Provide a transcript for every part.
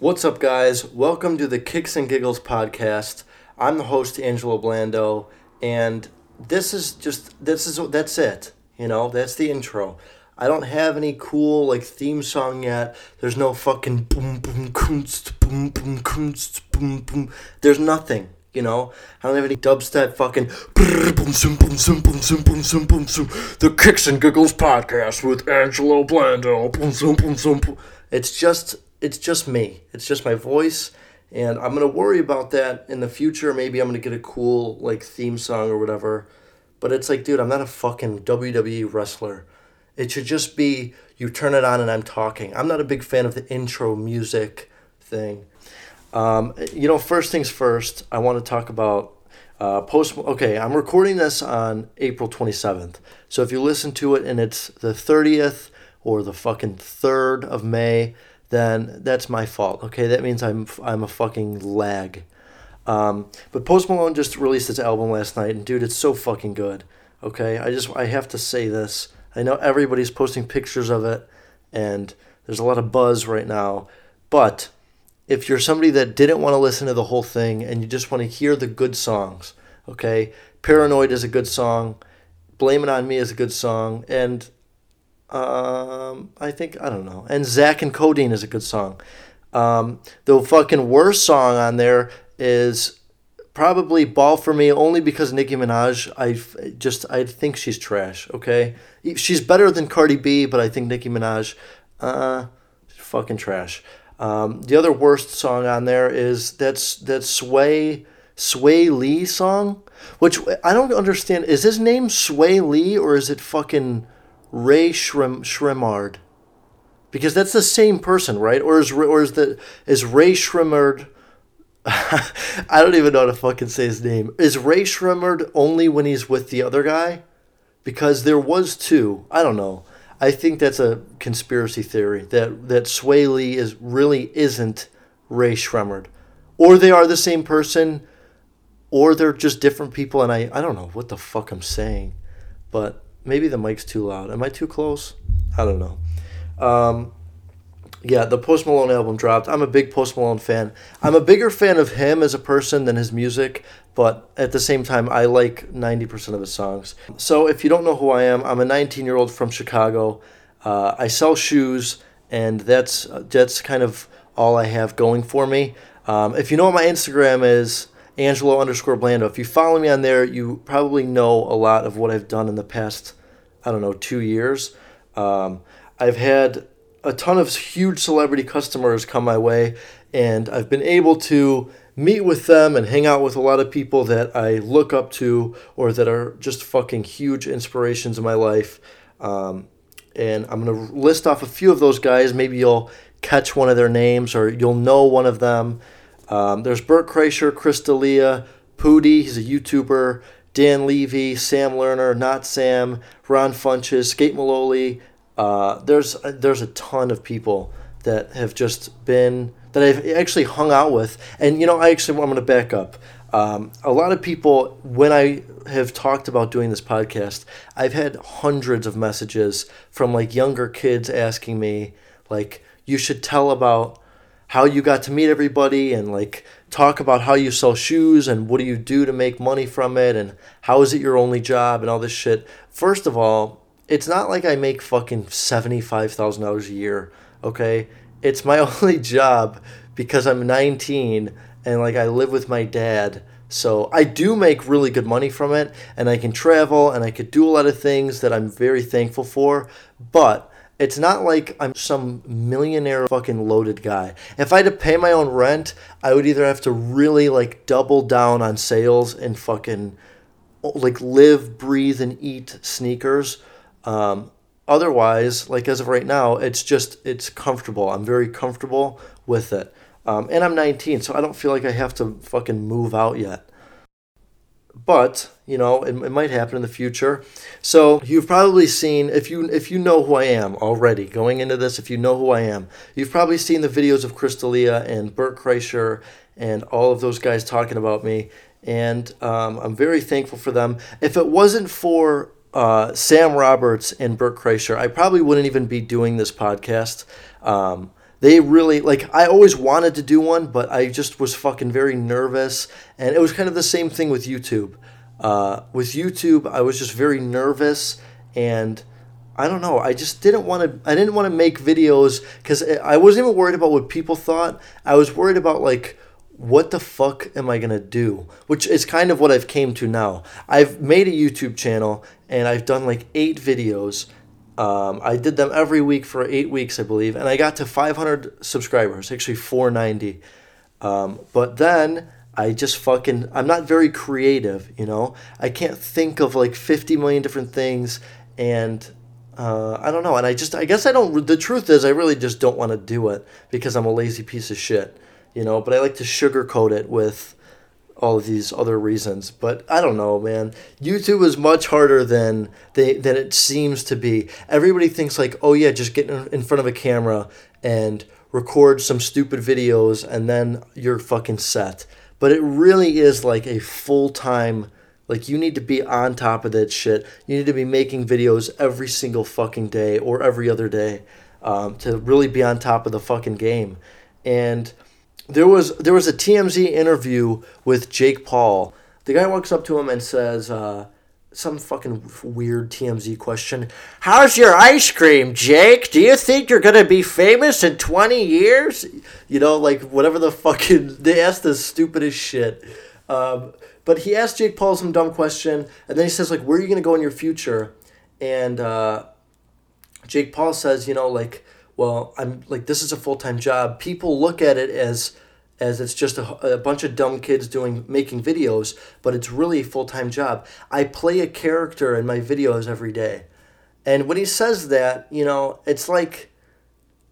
What's up, guys? Welcome to the Kicks and Giggles podcast. I'm the host, Angelo Blando, and this is just this is that's it. You know, that's the intro. I don't have any cool like theme song yet. There's no fucking boom boom kunst boom boom kunst boom boom. There's nothing. You know, I don't have any dubstep fucking boom zoom boom zoom boom boom boom. The Kicks and Giggles podcast with Angelo Blando. Boom zoom boom zoom. It's just it's just me. It's just my voice, and I'm gonna worry about that in the future. Maybe I'm gonna get a cool like theme song or whatever. But it's like, dude, I'm not a fucking WWE wrestler. It should just be you turn it on and I'm talking. I'm not a big fan of the intro music thing. Um, you know, first things first, I want to talk about uh, post. Okay, I'm recording this on April 27th. So if you listen to it and it's the 30th or the fucking 3rd of May, then that's my fault. Okay, that means I'm I'm a fucking lag. Um, but Post Malone just released his album last night, and dude, it's so fucking good. Okay, I just I have to say this. I know everybody's posting pictures of it, and there's a lot of buzz right now. But if you're somebody that didn't want to listen to the whole thing and you just want to hear the good songs, okay, Paranoid is a good song. Blame It On Me is a good song. And um, I think, I don't know. And Zack and Codeine is a good song. Um, the fucking worst song on there is probably Ball for Me only because Nicki Minaj, I just, I think she's trash, okay? She's better than Cardi B, but I think Nicki Minaj, uh, fucking trash. Um, the other worst song on there is that's that Swae Swae Lee song, which I don't understand. Is his name Swae Lee or is it fucking Rae Sremmurd? Because that's the same person, right? Or is or is the is Rae Sremmurd? I don't even know how to fucking say his name. Is Rae Sremmurd only when he's with the other guy? Because there was two. I don't know. I think that's a conspiracy theory that that Swae Lee is really isn't Rae Sremmurd, or they are the same person, or they're just different people. And I I don't know what the fuck I'm saying, but maybe the mic's too loud. Am I too close? I don't know. Um, yeah, the Post Malone album dropped. I'm a big Post Malone fan. I'm a bigger fan of him as a person than his music, but at the same time, I like 90% of his songs. So if you don't know who I am, I'm a 19 year old from Chicago. Uh, I sell shoes, and that's that's kind of all I have going for me. Um, if you know what my Instagram is, Angelo underscore Blando. If you follow me on there, you probably know a lot of what I've done in the past, I don't know, two years. Um, I've had a ton of huge celebrity customers come my way, and I've been able to meet with them and hang out with a lot of people that I look up to or that are just fucking huge inspirations in my life. Um, and I'm going to list off a few of those guys. Maybe you'll catch one of their names or you'll know one of them. Um, there's Bert Kreischer, Chris D'Elia, Pooty, he's a YouTuber, Dan Levy, Sam Lerner, Not Sam, Ron Funches, Skate Maloley, uh, there's there's a ton of people that have just been that I've actually hung out with, and you know I actually I'm going to back up. Um, a lot of people when I have talked about doing this podcast, I've had hundreds of messages from like younger kids asking me like you should tell about how you got to meet everybody and like talk about how you sell shoes and what do you do to make money from it and how is it your only job and all this shit. First of all, it's not like I make fucking seventy-five thousand dollars a year. Okay, it's my only job because I'm nineteen and like I live with my dad. So I do make really good money from it, and I can travel and I could do a lot of things that I'm very thankful for. But it's not like I'm some millionaire fucking loaded guy. If I had to pay my own rent, I would either have to really like double down on sales and fucking like live, breathe, and eat sneakers um, otherwise, like as of right now, it's just it's comfortable. I'm very comfortable with it, um, and I'm 19, so I don't feel like I have to fucking move out yet. But you know, it, it might happen in the future. So you've probably seen if you if you know who I am already going into this. If you know who I am, you've probably seen the videos of Chris D'Elia and Bert Kreischer and all of those guys talking about me and um, I'm very thankful for them. If it wasn't for uh, Sam Roberts and Bert Kreischer, I probably wouldn't even be doing this podcast. Um, they really like I always wanted to do one, but I just was fucking very nervous, and it was kind of the same thing with YouTube. Uh, with YouTube, I was just very nervous, and I don't know. I just didn't want to. I didn't want to make videos because I wasn't even worried about what people thought. I was worried about like what the fuck am I gonna do? Which is kind of what I've came to now. I've made a YouTube channel and I've done like eight videos um, I did them every week for eight weeks, I believe, and I got to 500 subscribers, actually 490. Um, but then I just fucking, I'm not very creative, you know? I can't think of like 50 million different things, and uh, I don't know. And I just, I guess I don't, the truth is, I really just don't want to do it because I'm a lazy piece of shit, you know? But I like to sugarcoat it with, all of these other reasons. But I don't know, man. YouTube is much harder than they than it seems to be. Everybody thinks like, oh yeah, just get in front of a camera and record some stupid videos and then you're fucking set. But it really is like a full time. Like you need to be on top of that shit. You need to be making videos every single fucking day or every other day um, to really be on top of the fucking game. And there was there was a TMZ interview with Jake Paul. The guy walks up to him and says, uh, some fucking weird TMZ question. How's your ice cream, Jake? Do you think you're gonna be famous in twenty years? You know, like whatever the fucking they asked the stupidest shit. Um, but he asked Jake Paul some dumb question, and then he says like, "Where are you gonna go in your future?" And uh, Jake Paul says, "You know, like." well, I'm like this is a full time job. People look at it as as it's just a, a bunch of dumb kids doing making videos, but it's really a full time job. I play a character in my videos every day, and when he says that, you know, it's like,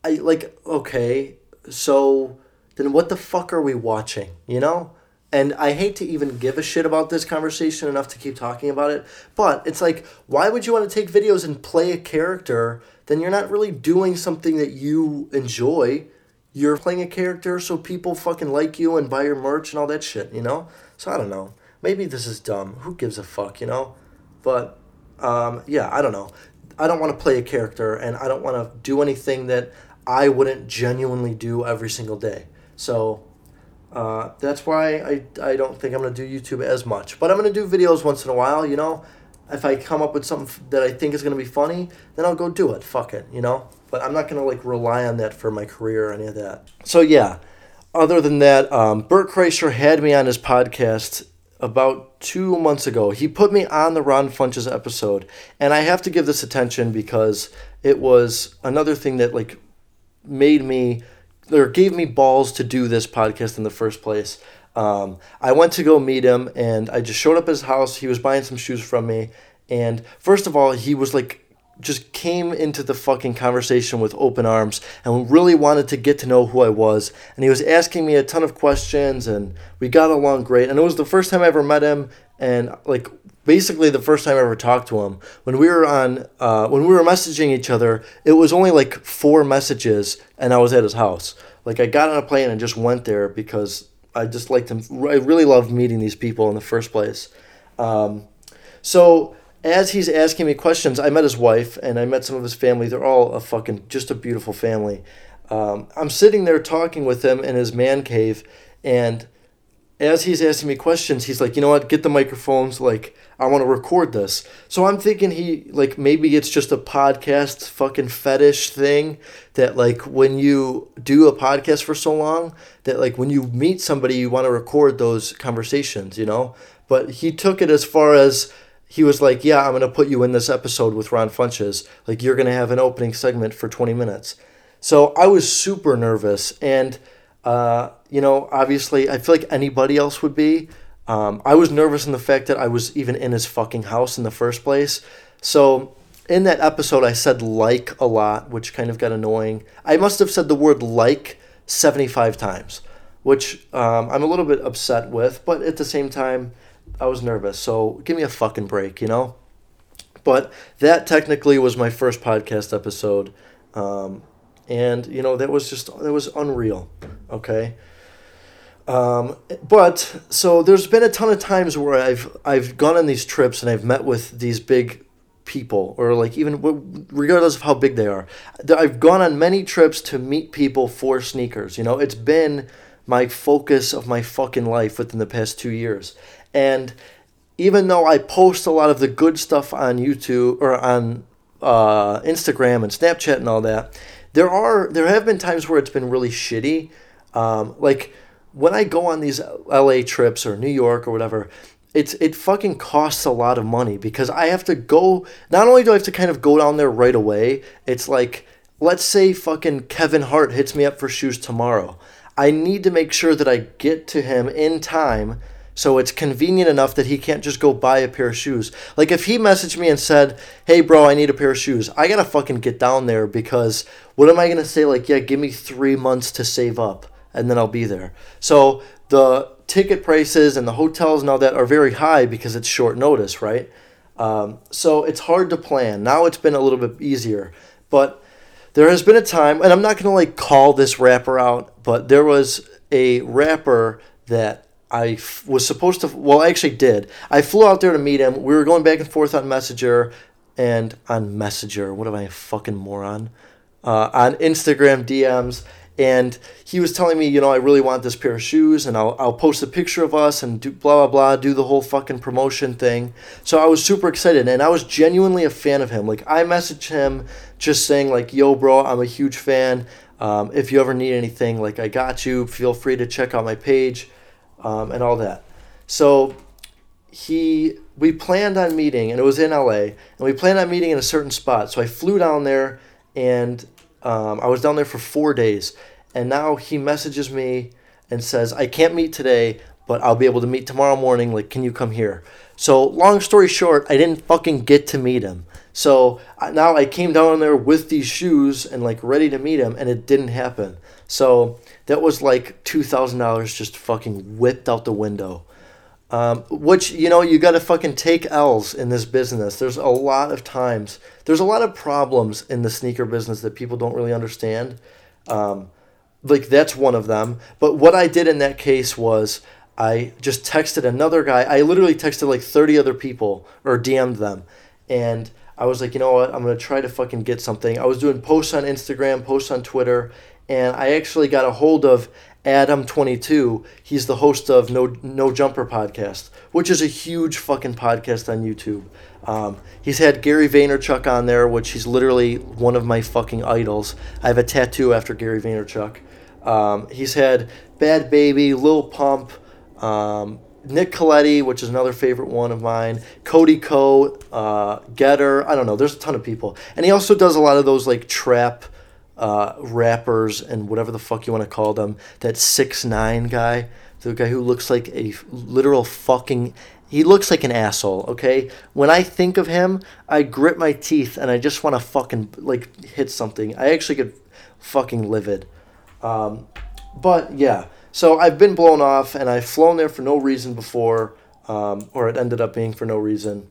I like okay, so then what the fuck are we watching? You know. And I hate to even give a shit about this conversation enough to keep talking about it, but it's like, why would you want to take videos and play a character then you're not really doing something that you enjoy. You're playing a character so people fucking like you and buy your merch and all that shit, you know? So I don't know. Maybe this is dumb. Who gives a fuck, you know? But um, yeah, I don't know. I don't want to play a character and I don't want to do anything that I wouldn't genuinely do every single day. So uh, that's why I, I don't think I'm going to do YouTube as much. But I'm going to do videos once in a while, you know? If I come up with something that I think is going to be funny, then I'll go do it. Fuck it, you know? But I'm not going to like rely on that for my career or any of that. So yeah, other than that, um, Bert Kreischer had me on his podcast about two months ago. He put me on the Ron Funches episode, and I have to give this attention because it was another thing that like made me or gave me balls to do this podcast in the first place. Um, I went to go meet him, and I just showed up at his house. He was buying some shoes from me, and first of all, he was like, just came into the fucking conversation with open arms and really wanted to get to know who I was. And he was asking me a ton of questions, and we got along great. And it was the first time I ever met him, and like basically the first time I ever talked to him. When we were on, uh, when we were messaging each other, it was only like four messages, and I was at his house. Like I got on a plane and just went there because I just like to. I really love meeting these people in the first place. Um, so as he's asking me questions, I met his wife and I met some of his family. They're all a fucking just a beautiful family. Um, I'm sitting there talking with him in his man cave, and as he's asking me questions, he's like, you know what, get the microphones. Like, I want to record this. So I'm thinking he, like, maybe it's just a podcast fucking fetish thing that, like, when you do a podcast for so long, that, like, when you meet somebody, you want to record those conversations, you know? But he took it as far as he was like, yeah, I'm going to put you in this episode with Ron Funches. Like, you're going to have an opening segment for 20 minutes. So I was super nervous. And, uh, you know, obviously, I feel like anybody else would be. Um, I was nervous in the fact that I was even in his fucking house in the first place. So in that episode, I said like a lot, which kind of got annoying. I must have said the word like 75 times, which um, I'm a little bit upset with, but at the same time, I was nervous. So give me a fucking break, you know? But that technically was my first podcast episode. Um, and, you know, that was just, that was unreal, okay? Um, but so there's been a ton of times where I've I've gone on these trips and I've met with these big people or like even regardless of how big they are i've gone on many trips to meet people for sneakers you know it's been my focus of my fucking life within the past two years and even though i post a lot of the good stuff on youtube or on uh, instagram and snapchat and all that there are there have been times where it's been really shitty um, like when i go on these la trips or new york or whatever it's it fucking costs a lot of money because I have to go. Not only do I have to kind of go down there right away, it's like let's say fucking Kevin Hart hits me up for shoes tomorrow. I need to make sure that I get to him in time so it's convenient enough that he can't just go buy a pair of shoes. Like if he messaged me and said, "Hey bro, I need a pair of shoes." I got to fucking get down there because what am I going to say like, "Yeah, give me 3 months to save up and then I'll be there." So the ticket prices and the hotels and all that are very high because it's short notice, right? Um, so it's hard to plan. Now it's been a little bit easier, but there has been a time, and I'm not gonna like call this rapper out, but there was a rapper that I f- was supposed to. Well, I actually did. I flew out there to meet him. We were going back and forth on Messenger and on Messenger. What am I, a fucking moron? Uh, on Instagram DMs, and he was telling me, you know, I really want this pair of shoes, and I'll, I'll post a picture of us and do blah blah blah, do the whole fucking promotion thing. So I was super excited, and I was genuinely a fan of him. Like I messaged him just saying like, "Yo, bro, I'm a huge fan. Um, if you ever need anything, like I got you. Feel free to check out my page, um, and all that." So he we planned on meeting, and it was in LA, and we planned on meeting in a certain spot. So I flew down there, and um, I was down there for four days, and now he messages me and says, I can't meet today, but I'll be able to meet tomorrow morning. Like, can you come here? So, long story short, I didn't fucking get to meet him. So now I came down there with these shoes and like ready to meet him, and it didn't happen. So that was like two thousand dollars just fucking whipped out the window. Um, which you know you got to fucking take L's in this business. There's a lot of times, there's a lot of problems in the sneaker business that people don't really understand. Um, like that's one of them. But what I did in that case was I just texted another guy. I literally texted like 30 other people or DM'd them, and I was like, you know what? I'm gonna try to fucking get something. I was doing posts on Instagram, posts on Twitter, and I actually got a hold of Adam22. He's the host of No No Jumper podcast, which is a huge fucking podcast on YouTube. Um, he's had Gary Vaynerchuk on there, which he's literally one of my fucking idols. I have a tattoo after Gary Vaynerchuk. Um, he's had Bhad Bhabie, Lil Pump, um, Nick Colletti, which is another favorite one of mine, Cody Ko, uh, Getter. I don't know. There's a ton of people, and he also does a lot of those like trap uh, rappers and whatever the fuck you want to call them. That six nine guy, the guy who looks like a literal fucking. He looks like an asshole. Okay, when I think of him, I grit my teeth and I just want to fucking like hit something. I actually get fucking livid. Um, but yeah, so I've been blown off and I've flown there for no reason before, um, or it ended up being for no reason,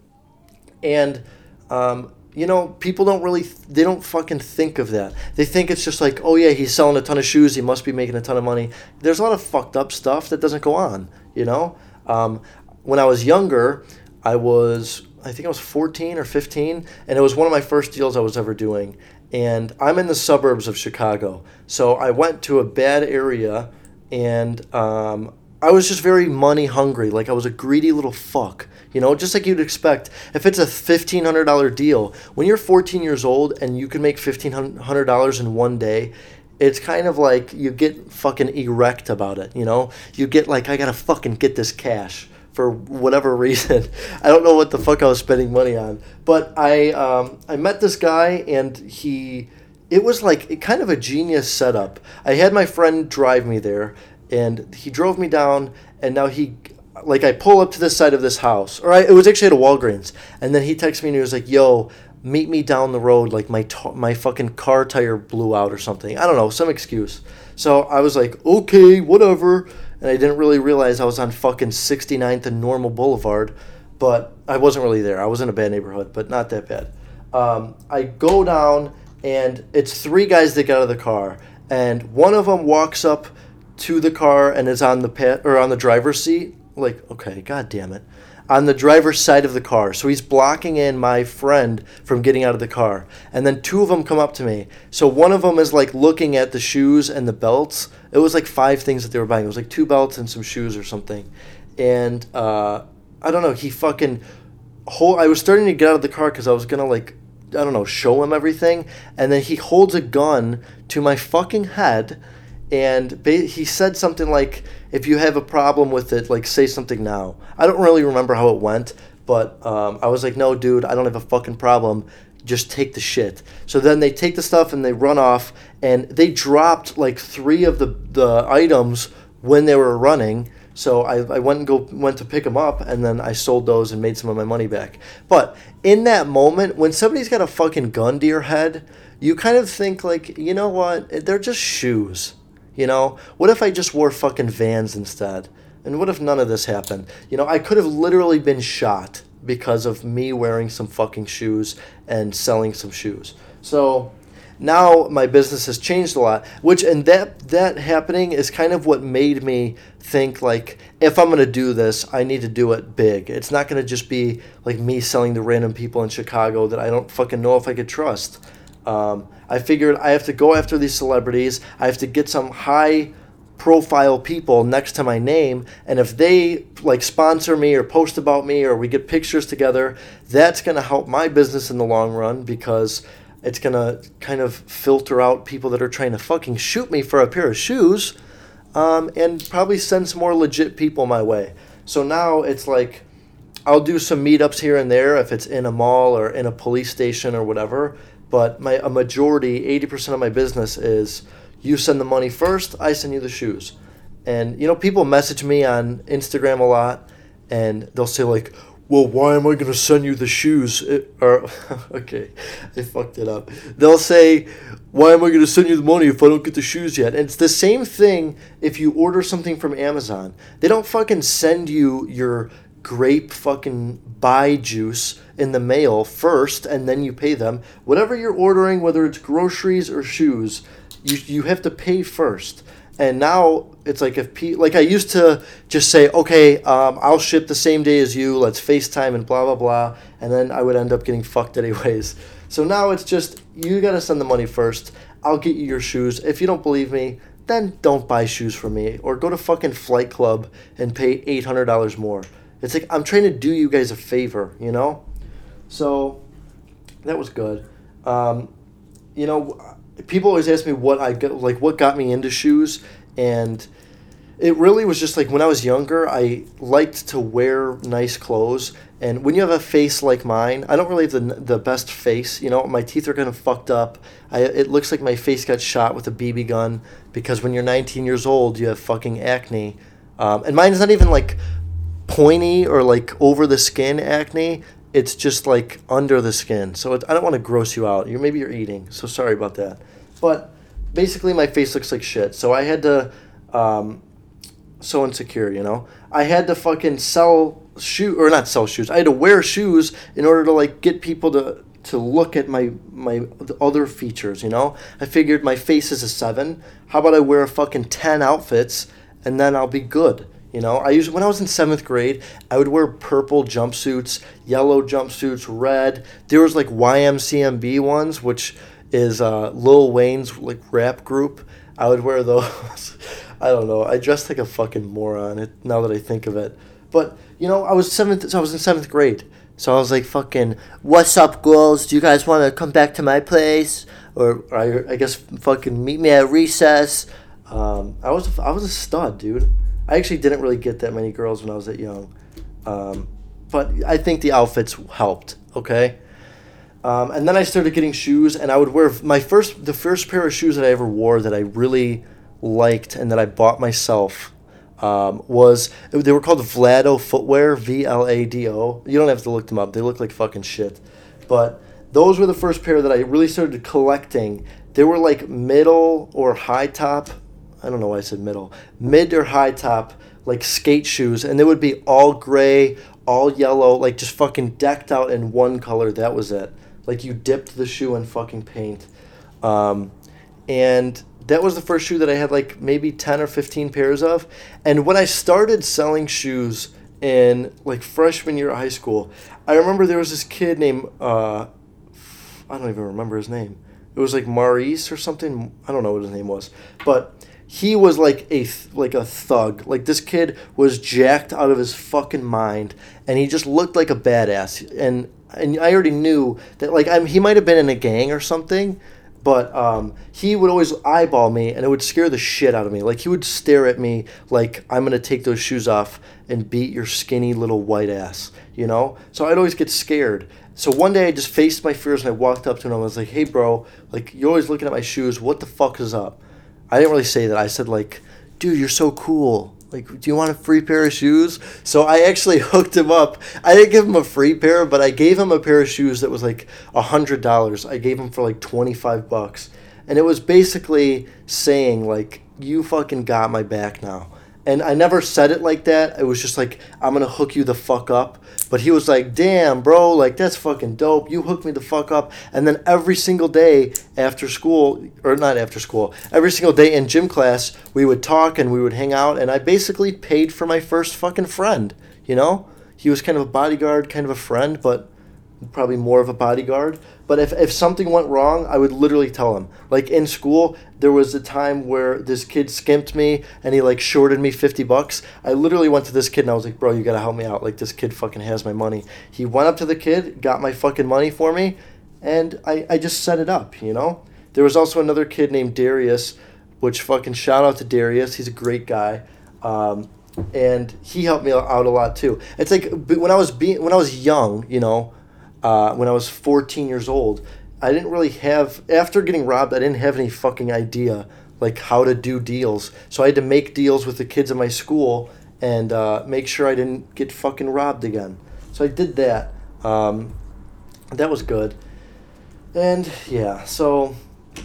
and um, you know, people don't really, they don't fucking think of that. They think it's just like, oh yeah, he's selling a ton of shoes, he must be making a ton of money. There's a lot of fucked up stuff that doesn't go on, you know? Um, when I was younger, I was, I think I was 14 or 15, and it was one of my first deals I was ever doing. And I'm in the suburbs of Chicago. So I went to a bad area, and um, I was just very money hungry. Like I was a greedy little fuck. You know, just like you'd expect. If it's a $1,500 deal, when you're 14 years old and you can make $1,500 in one day, it's kind of like you get fucking erect about it, you know? You get like, I gotta fucking get this cash for whatever reason. I don't know what the fuck I was spending money on. But I, um, I met this guy and he, it was like kind of a genius setup. I had my friend drive me there and he drove me down and now he like I pull up to the side of this house, or I, it was actually at a Walgreens, and then he texts me and he was like, "Yo, meet me down the road. Like my t- my fucking car tire blew out or something. I don't know, some excuse." So I was like, "Okay, whatever," and I didn't really realize I was on fucking 69th and Normal Boulevard, but I wasn't really there. I was in a bad neighborhood, but not that bad. Um, I go down, and it's three guys that get out of the car, and one of them walks up to the car and is on the pit or on the driver's seat like, okay, god damn it. on the driver's side of the car. So he's blocking in my friend from getting out of the car. And then two of them come up to me. So one of them is like looking at the shoes and the belts. It was like five things that they were buying. It was like two belts and some shoes or something. And uh, I don't know. He fucking. I was starting to get out of the car because I was gonna like I don't know show him everything. And then he holds a gun to my fucking head and ba- he said something like, "If you have a problem with it, like say something now." I don't really remember how it went, but um, I was like, "No, dude, I don't have a fucking problem. Just take the shit." So then they take the stuff and they run off, and they dropped like three of the the items when they were running. So I, I went and go went to pick them up, and then I sold those and made some of my money back. But in that moment, when somebody's got a fucking gun to your head, you kind of think like, you know what? They're just shoes you know, what if I just wore fucking vans instead? And what if none of this happened? You know, I could have literally been shot because of me wearing some fucking shoes and selling some shoes. So now my business has changed a lot, which and that that happening is kind of what made me think like if I'm going to do this, I need to do it big. It's not going to just be like me selling to random people in Chicago that I don't fucking know if I could trust. Um, I figured I have to go after these celebrities. I have to get some high profile people next to my name and if they like sponsor me or post about me or we get pictures together that's going to help my business in the long run because it's going to kind of filter out people that are trying to fucking shoot me for a pair of shoes um, and probably send some more legit people my way so now it's like i'll do some meetups here and there if it's in a mall or in a police station or whatever but my a majority, 80% of my business is you send the money first, I send you the shoes. And you know, people message me on Instagram a lot and they'll say like, "Well, why am I going to send you the shoes?" It, or okay, I fucked it up. They'll say, "Why am I going to send you the money if I don't get the shoes yet?" And it's the same thing if you order something from Amazon. They don't fucking send you your grape fucking buy juice in the mail first and then you pay them. Whatever you're ordering, whether it's groceries or shoes, you, you have to pay first. And now it's like if pe- like I used to just say, okay, um, I'll ship the same day as you. Let's FaceTime and blah blah blah, and then I would end up getting fucked anyways. So now it's just you gotta send the money first. I'll get you your shoes. If you don't believe me, then don't buy shoes from me or go to fucking Flight Club and pay eight hundred dollars more. It's like I'm trying to do you guys a favor, you know. So that was good. Um, you know, people always ask me what I got, like what got me into shoes, and it really was just like when I was younger, I liked to wear nice clothes. And when you have a face like mine, I don't really have the, the best face. You know, my teeth are kind of fucked up. I, it looks like my face got shot with a BB gun because when you're 19 years old, you have fucking acne. Um, and mine's not even like pointy or like over the skin acne it's just like under the skin. So it, I don't want to gross you out. You maybe you're eating. So sorry about that. But basically, my face looks like shit. So I had to, um, so insecure, you know. I had to fucking sell shoe or not sell shoes. I had to wear shoes in order to like get people to to look at my my other features. You know. I figured my face is a seven. How about I wear a fucking ten outfits and then I'll be good. You know, I used when I was in seventh grade, I would wear purple jumpsuits, yellow jumpsuits, red. There was like YMCMB ones, which is uh, Lil Wayne's like rap group. I would wear those. I don't know. I dressed like a fucking moron. It, now that I think of it, but you know, I was seventh. So I was in seventh grade. So I was like, "Fucking, what's up, girls? Do you guys want to come back to my place, or, or I, I guess fucking meet me at recess?" Um, I was I was a stud, dude. I actually didn't really get that many girls when I was that young, um, but I think the outfits helped. Okay, um, and then I started getting shoes, and I would wear my first the first pair of shoes that I ever wore that I really liked and that I bought myself um, was they were called Vlado footwear V L A D O. You don't have to look them up; they look like fucking shit, but those were the first pair that I really started collecting. They were like middle or high top I don't know why I said middle, mid or high top, like skate shoes, and they would be all gray, all yellow, like just fucking decked out in one color. That was it. Like you dipped the shoe in fucking paint. Um, and that was the first shoe that I had like maybe 10 or 15 pairs of. And when I started selling shoes in like freshman year of high school. I remember there was this kid named uh, I don't even remember his name. It was like Maurice or something. I don't know what his name was, but he was like a like a thug. Like this kid was jacked out of his fucking mind, and he just looked like a badass. And and I already knew that like I'm, he might have been in a gang or something, but um, he would always eyeball me, and it would scare the shit out of me. Like he would stare at me like I'm gonna take those shoes off and beat your skinny little white ass, you know. So I'd always get scared. So one day I just faced my fears and I walked up to him. And I was like, "Hey, bro, like you're always looking at my shoes. What the fuck is up?" I didn't really say that. I said like, "Dude, you're so cool. Like, do you want a free pair of shoes?" So I actually hooked him up. I didn't give him a free pair, but I gave him a pair of shoes that was like a hundred dollars. I gave him for like twenty five bucks, and it was basically saying like, "You fucking got my back now." And I never said it like that. It was just like, I'm gonna hook you the fuck up. But he was like, damn, bro, like that's fucking dope. You hooked me the fuck up. And then every single day after school, or not after school, every single day in gym class, we would talk and we would hang out. And I basically paid for my first fucking friend, you know? He was kind of a bodyguard, kind of a friend, but probably more of a bodyguard. But if, if something went wrong, I would literally tell him. Like in school, there was a time where this kid skimped me and he like shorted me 50 bucks. I literally went to this kid and I was like, bro, you gotta help me out. Like this kid fucking has my money. He went up to the kid, got my fucking money for me, and I, I just set it up, you know? There was also another kid named Darius, which fucking shout out to Darius. He's a great guy. Um, and he helped me out a lot too. It's like when I was being when I was young, you know, uh, when I was 14 years old. I didn't really have, after getting robbed, I didn't have any fucking idea like how to do deals. So I had to make deals with the kids in my school and uh, make sure I didn't get fucking robbed again. So I did that. Um, that was good. And yeah, so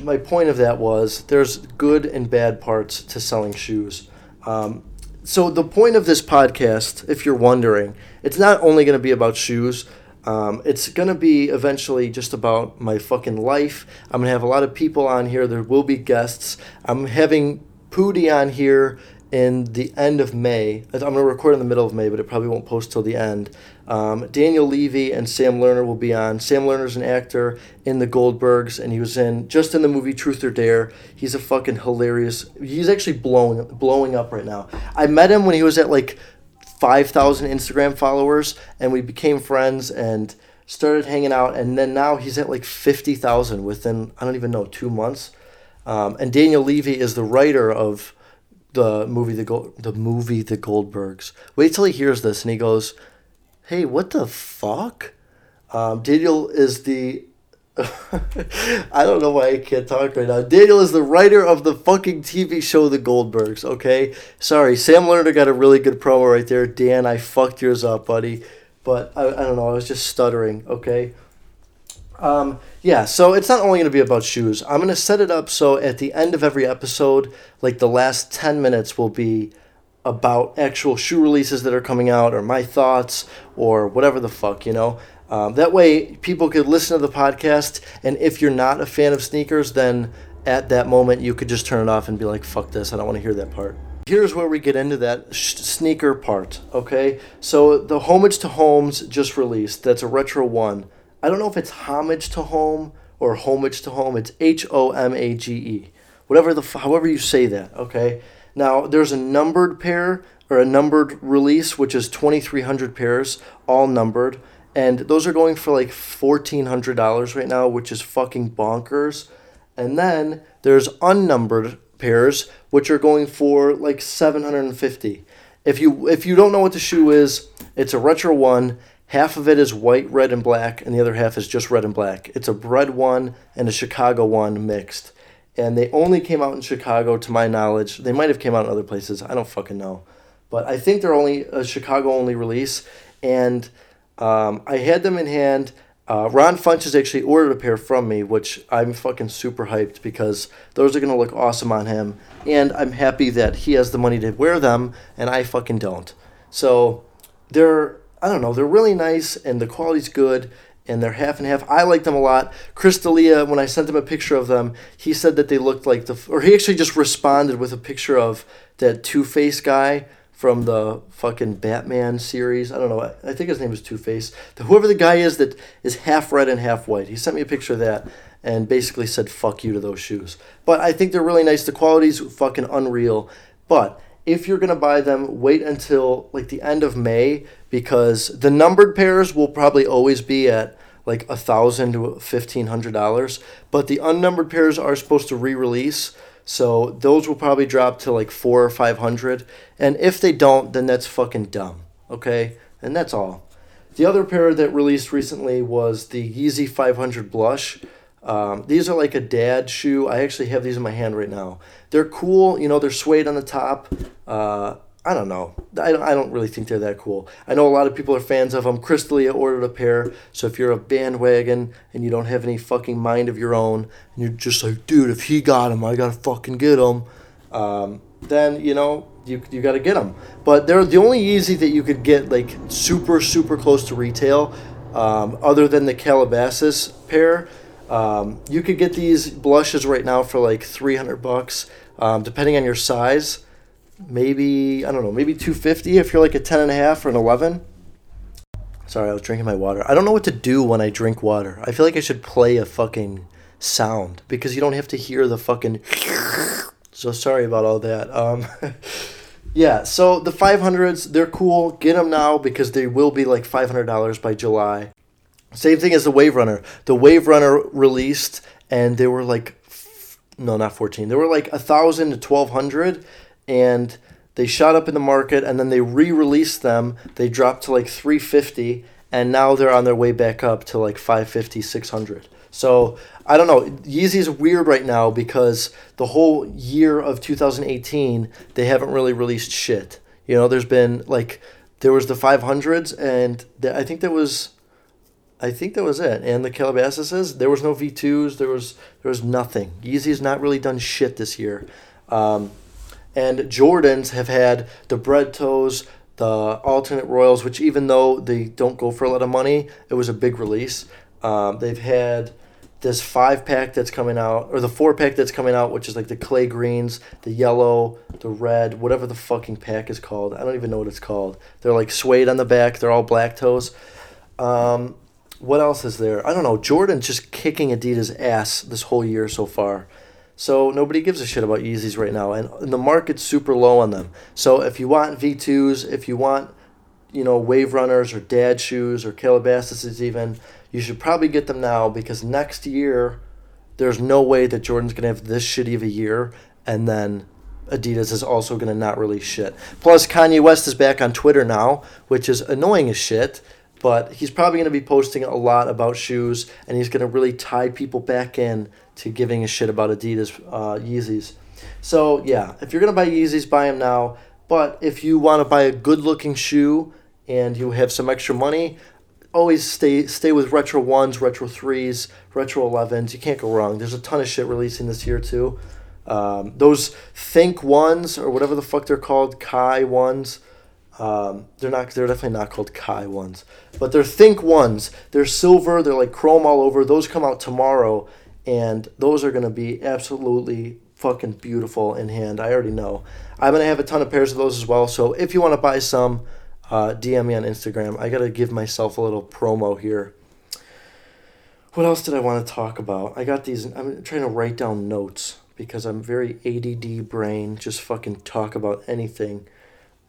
my point of that was there's good and bad parts to selling shoes. Um, so the point of this podcast, if you're wondering, it's not only going to be about shoes. Um, it's gonna be eventually just about my fucking life. I'm gonna have a lot of people on here. There will be guests. I'm having Pooty on here in the end of May. I'm gonna record in the middle of May, but it probably won't post till the end. Um, Daniel Levy and Sam Lerner will be on. Sam Lerner's an actor in The Goldbergs, and he was in just in the movie Truth or Dare. He's a fucking hilarious. He's actually blowing blowing up right now. I met him when he was at like 5,000 Instagram followers and we became friends and started hanging out. And then now he's at like 50,000 within, I don't even know, two months. Um, and Daniel Levy is the writer of the movie the Gold, the movie The Goldbergs. Wait till he hears this and he goes, "Hey, what the fuck?" Um, Daniel is the I don't know why I can't talk right now. Daniel is the writer of the fucking TV show The Goldbergs, okay? Sorry, Sam Lerner got a really good promo right there. Dan, I fucked yours up, buddy. But I, I don't know, I was just stuttering, okay? Um, yeah, so it's not only going to be about shoes. I'm going to set it up so at the end of every episode, like the last 10 minutes will be about actual shoe releases that are coming out or my thoughts or whatever the fuck, you know? Um, that way, people could listen to the podcast, and if you're not a fan of sneakers, then at that moment you could just turn it off and be like, "Fuck this! I don't want to hear that part." Here's where we get into that sh- sneaker part. Okay, so the Homage to Homes just released. That's a retro one. I don't know if it's Homage to Home or Homage to Home. It's H O M A G E. Whatever the however you say that. Okay. Now there's a numbered pair or a numbered release, which is 2,300 pairs, all numbered and those are going for like fourteen hundred dollars right now, which is fucking bonkers. And then there's unnumbered pairs, which are going for like seven hundred and fifty. If you if you don't know what the shoe is, it's a retro one. Half of it is white, red, and black, and the other half is just red and black. It's a bread one and a Chicago one mixed. And they only came out in Chicago, to my knowledge. They might have came out in other places. I don't fucking know. But I think they're only a Chicago only release. And um, I had them in hand. Uh, Ron Funches actually ordered a pair from me, which I'm fucking super hyped because those are gonna look awesome on him, and I'm happy that he has the money to wear them and I fucking don't. So they're I don't know they're really nice and the quality's good and they're half and half. I like them a lot. Chris D'Elia, when I sent him a picture of them, he said that they looked like the or he actually just responded with a picture of that Two Face guy from the fucking Batman series. I don't know. I think his name is Two Face. Whoever the guy is that is half red and half white. He sent me a picture of that and basically said fuck you to those shoes. But I think they're really nice. The quality's fucking unreal. But if you're gonna buy them, wait until like the end of May because the numbered pairs will probably always be at like a thousand to fifteen hundred dollars. But the unnumbered pairs are supposed to re-release. So those will probably drop to like four or five hundred. And if they don't, then that's fucking dumb. Okay? And that's all. The other pair that released recently was the Yeezy 500 Blush. Um, these are like a dad shoe. I actually have these in my hand right now. They're cool. You know, they're suede on the top. Uh, I don't know. I don't, I don't really think they're that cool. I know a lot of people are fans of them. Chris D'Elia ordered a pair. So if you're a bandwagon and you don't have any fucking mind of your own, and you're just like, dude, if he got them, I gotta fucking get them. Um, then you know you you gotta get them. But they're the only Yeezy that you could get like super super close to retail, um, other than the Calabasas pair. Um, you could get these blushes right now for like three hundred bucks, um, depending on your size maybe I don't know, maybe 250 if you're like a 10 and a half or an 11. Sorry, I was drinking my water. I don't know what to do when I drink water. I feel like I should play a fucking sound because you don't have to hear the fucking So sorry about all that. Um Yeah, so the 500s, they're cool. Get them now because they will be like $500 by July. Same thing as the Wave Runner. The Wave Runner released and they were like no, not 14. They were like a 1000 to 1200 and they shot up in the market and then they re-released them they dropped to like 350 and now they're on their way back up to like 550 600 so i don't know yeezy's weird right now because the whole year of 2018 they haven't really released shit you know there's been like there was the 500s and the, i think there was I think that was it. And the Calabasas, there was no V2s. There was there was nothing. Yeezy's not really done shit this year. Um, and Jordans have had the bread toes, the alternate royals, which even though they don't go for a lot of money, it was a big release. Um, they've had this five pack that's coming out, or the four pack that's coming out, which is like the clay greens, the yellow, the red, whatever the fucking pack is called. I don't even know what it's called. They're like suede on the back. They're all black toes. Um, what else is there? I don't know. Jordan just kicking Adidas' ass this whole year so far. So nobody gives a shit about Yeezys right now, and, the market's super low on them. So if you want V2s, if you want, you know, Wave Runners or Dad shoes or Calabasas even, you should probably get them now because next year, there's no way that Jordan's gonna have this shitty of a year, and then Adidas is also gonna not release shit. Plus, Kanye West is back on Twitter now, which is annoying as shit but he's probably going to be posting a lot about shoes and he's going to really tie people back in to giving a shit about Adidas uh, Yeezys. So yeah, if you're gonna buy Yeezys, buy them now. But if you want to buy a good looking shoe and you have some extra money, always stay stay with retro ones, retro threes, retro elevens. You can't go wrong. There's a ton of shit releasing this year too. Um, those Think ones or whatever the fuck they're called, Kai ones. Um, they're not. They're definitely not called Kai ones, but they're Think ones. They're silver. They're like chrome all over. Those come out tomorrow, and those are going to be absolutely fucking beautiful in hand. I already know. I'm going to have a ton of pairs of those as well. So if you want to buy some, uh, DM me on Instagram. I got to give myself a little promo here. What else did I want to talk about? I got these. I'm trying to write down notes because I'm very ADD brain. Just fucking talk about anything.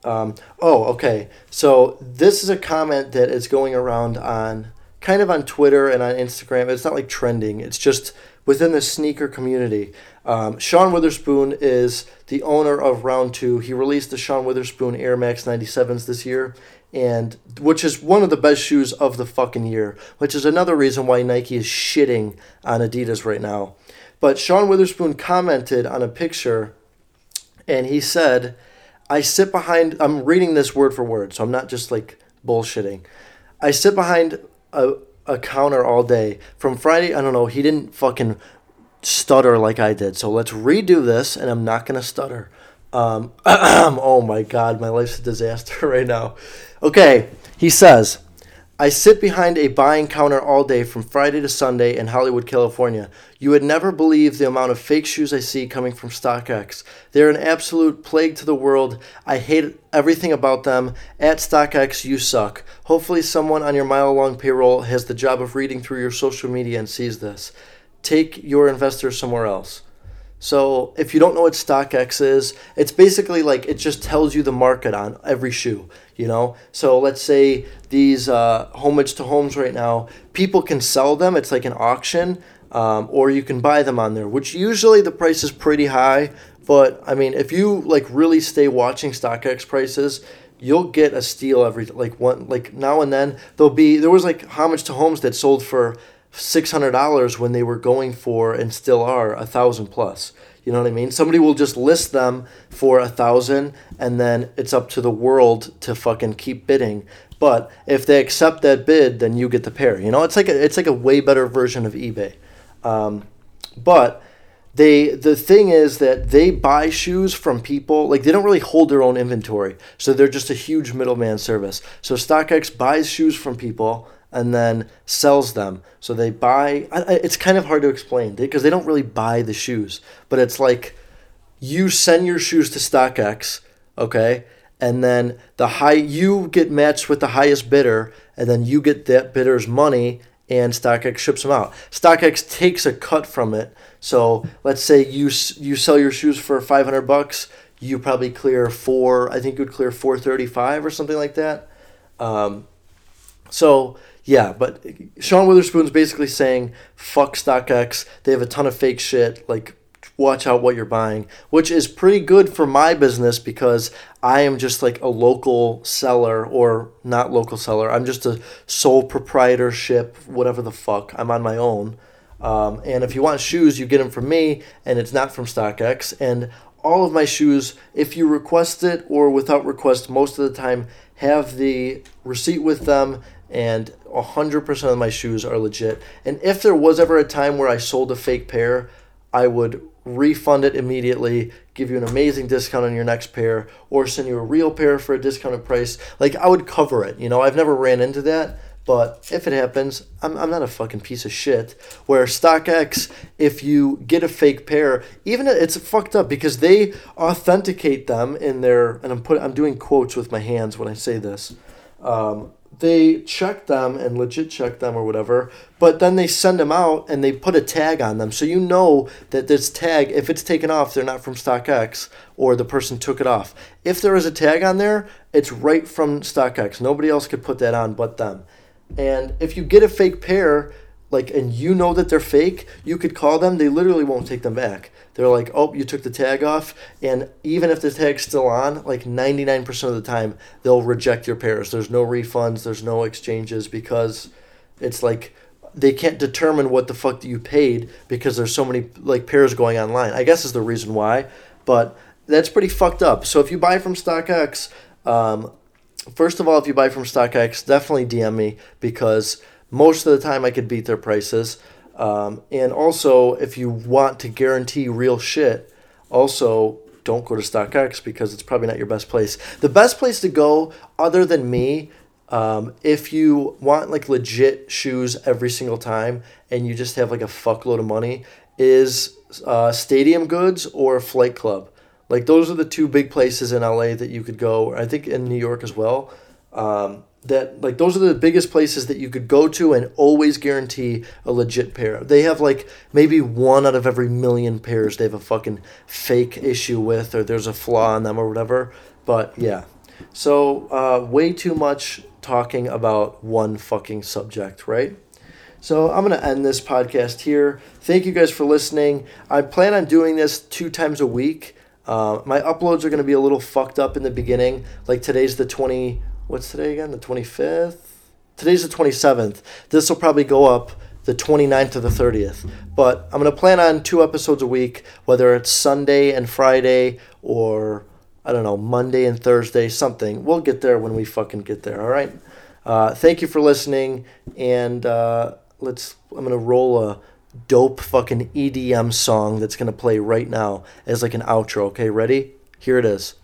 Um, oh, okay. So this is a comment that is going around on kind of on Twitter and on Instagram. It's not like trending. It's just within the sneaker community. Um, Sean Wotherspoon is the owner of Round Two. He released the Sean Wotherspoon Air Max 97s this year, and which is one of the best shoes of the fucking year. Which is another reason why Nike is shitting on Adidas right now. But Sean Wotherspoon commented on a picture, and he said, "I sit behind. I'm reading this word for word, so I'm not just like bullshitting. I sit behind a, a counter all day. From Friday, I don't know, he didn't fucking stutter like I did. So let's redo this, and I'm not going to stutter. Um, oh my God, my life's a disaster right now. Okay, he says, I sit behind a buying counter all day from Friday to Sunday in Hollywood, California. You would never believe the amount of fake shoes I see coming from StockX. They're an absolute plague to the world. I hate everything about them. At StockX, you suck. Hopefully, someone on your mile long payroll has the job of reading through your social media and sees this. Take your investors somewhere else. So if you don't know what StockX is, it's basically like it just tells you the market on every shoe. You know, so let's say these uh, homage to homes right now, people can sell them. It's like an auction, um, or you can buy them on there, which usually the price is pretty high. But I mean, if you like really stay watching StockX prices, you'll get a steal every like one like now and then. There'll be there was like homage to homes that sold for six hundred dollars when they were going for and still are a thousand plus. You know what I mean? Somebody will just list them for a thousand, and then it's up to the world to fucking keep bidding. But if they accept that bid, then you get the pair. You know, it's like a, it's like a way better version of eBay. Um, but they the thing is that they buy shoes from people like they don't really hold their own inventory, so they're just a huge middleman service. So StockX buys shoes from people and then sells them. So they buy. It's kind of hard to explain because they don't really buy the shoes, but it's like you send your shoes to StockX, okay, and then the high you get matched with the highest bidder, and then you get that bidder's money, and StockX ships them out. StockX takes a cut from it. So let's say you you sell your shoes for five hundred bucks, you probably clear four. I think you would clear four thirty five or something like that. Um, so yeah, but Sean Wotherspoon's basically saying, fuck StockX. They have a ton of fake shit. Like, watch out what you're buying, which is pretty good for my business because I am just like a local seller or not local seller. I'm just a sole proprietorship, whatever the fuck. I'm on my own. Um, and if you want shoes, you get them from me, and it's not from StockX. And all of my shoes, if you request it or without request, most of the time have the receipt with them and 100% of my shoes are legit. And if there was ever a time where I sold a fake pair, I would refund it immediately, give you an amazing discount on your next pair, or send you a real pair for a discounted price. Like, I would cover it. You know, I've never ran into that, but if it happens, I'm, I'm not a fucking piece of shit. Where StockX, if you get a fake pair, even it's fucked up because they authenticate them in their, and I'm put, I'm doing quotes with my hands when I say this. Um, they check them and legit check them or whatever, but then they send them out and they put a tag on them. So you know that this tag, if it's taken off, they're not from StockX or the person took it off. If there is a tag on there, it's right from StockX. Nobody else could put that on but them. And if you get a fake pair, like and you know that they're fake, you could call them, they literally won't take them back. They're like, "Oh, you took the tag off." And even if the tag's still on, like 99% of the time, they'll reject your pairs. There's no refunds, there's no exchanges because it's like they can't determine what the fuck you paid because there's so many like pairs going online. I guess is the reason why, but that's pretty fucked up. So if you buy from StockX, um, first of all, if you buy from StockX, definitely DM me because most of the time I could beat their prices. Um, and also, if you want to guarantee real shit, also don't go to StockX because it's probably not your best place. The best place to go, other than me, um, if you want like legit shoes every single time and you just have like a fuckload of money, is uh, Stadium Goods or Flight Club. Like those are the two big places in LA that you could go. I think in New York as well. Um, that like those are the biggest places that you could go to and always guarantee a legit pair. They have like maybe one out of every million pairs they have a fucking fake issue with or there's a flaw in them or whatever. But yeah. So uh, way too much talking about one fucking subject, right? So I'm going to end this podcast here. Thank you guys for listening. I plan on doing this two times a week. Uh, my uploads are going to be a little fucked up in the beginning. Like today's the 20 what's today again? The 25th? Today's the 27th. This will probably go up the 29th to the 30th. But I'm going to plan on two episodes a week, whether it's Sunday and Friday or, I don't know, Monday and Thursday, something. We'll get there when we fucking get there, all right? Uh, thank you for listening, and uh, let's. I'm going to roll a dope fucking EDM song that's going to play right now as like an outro, okay? Ready? Here it is.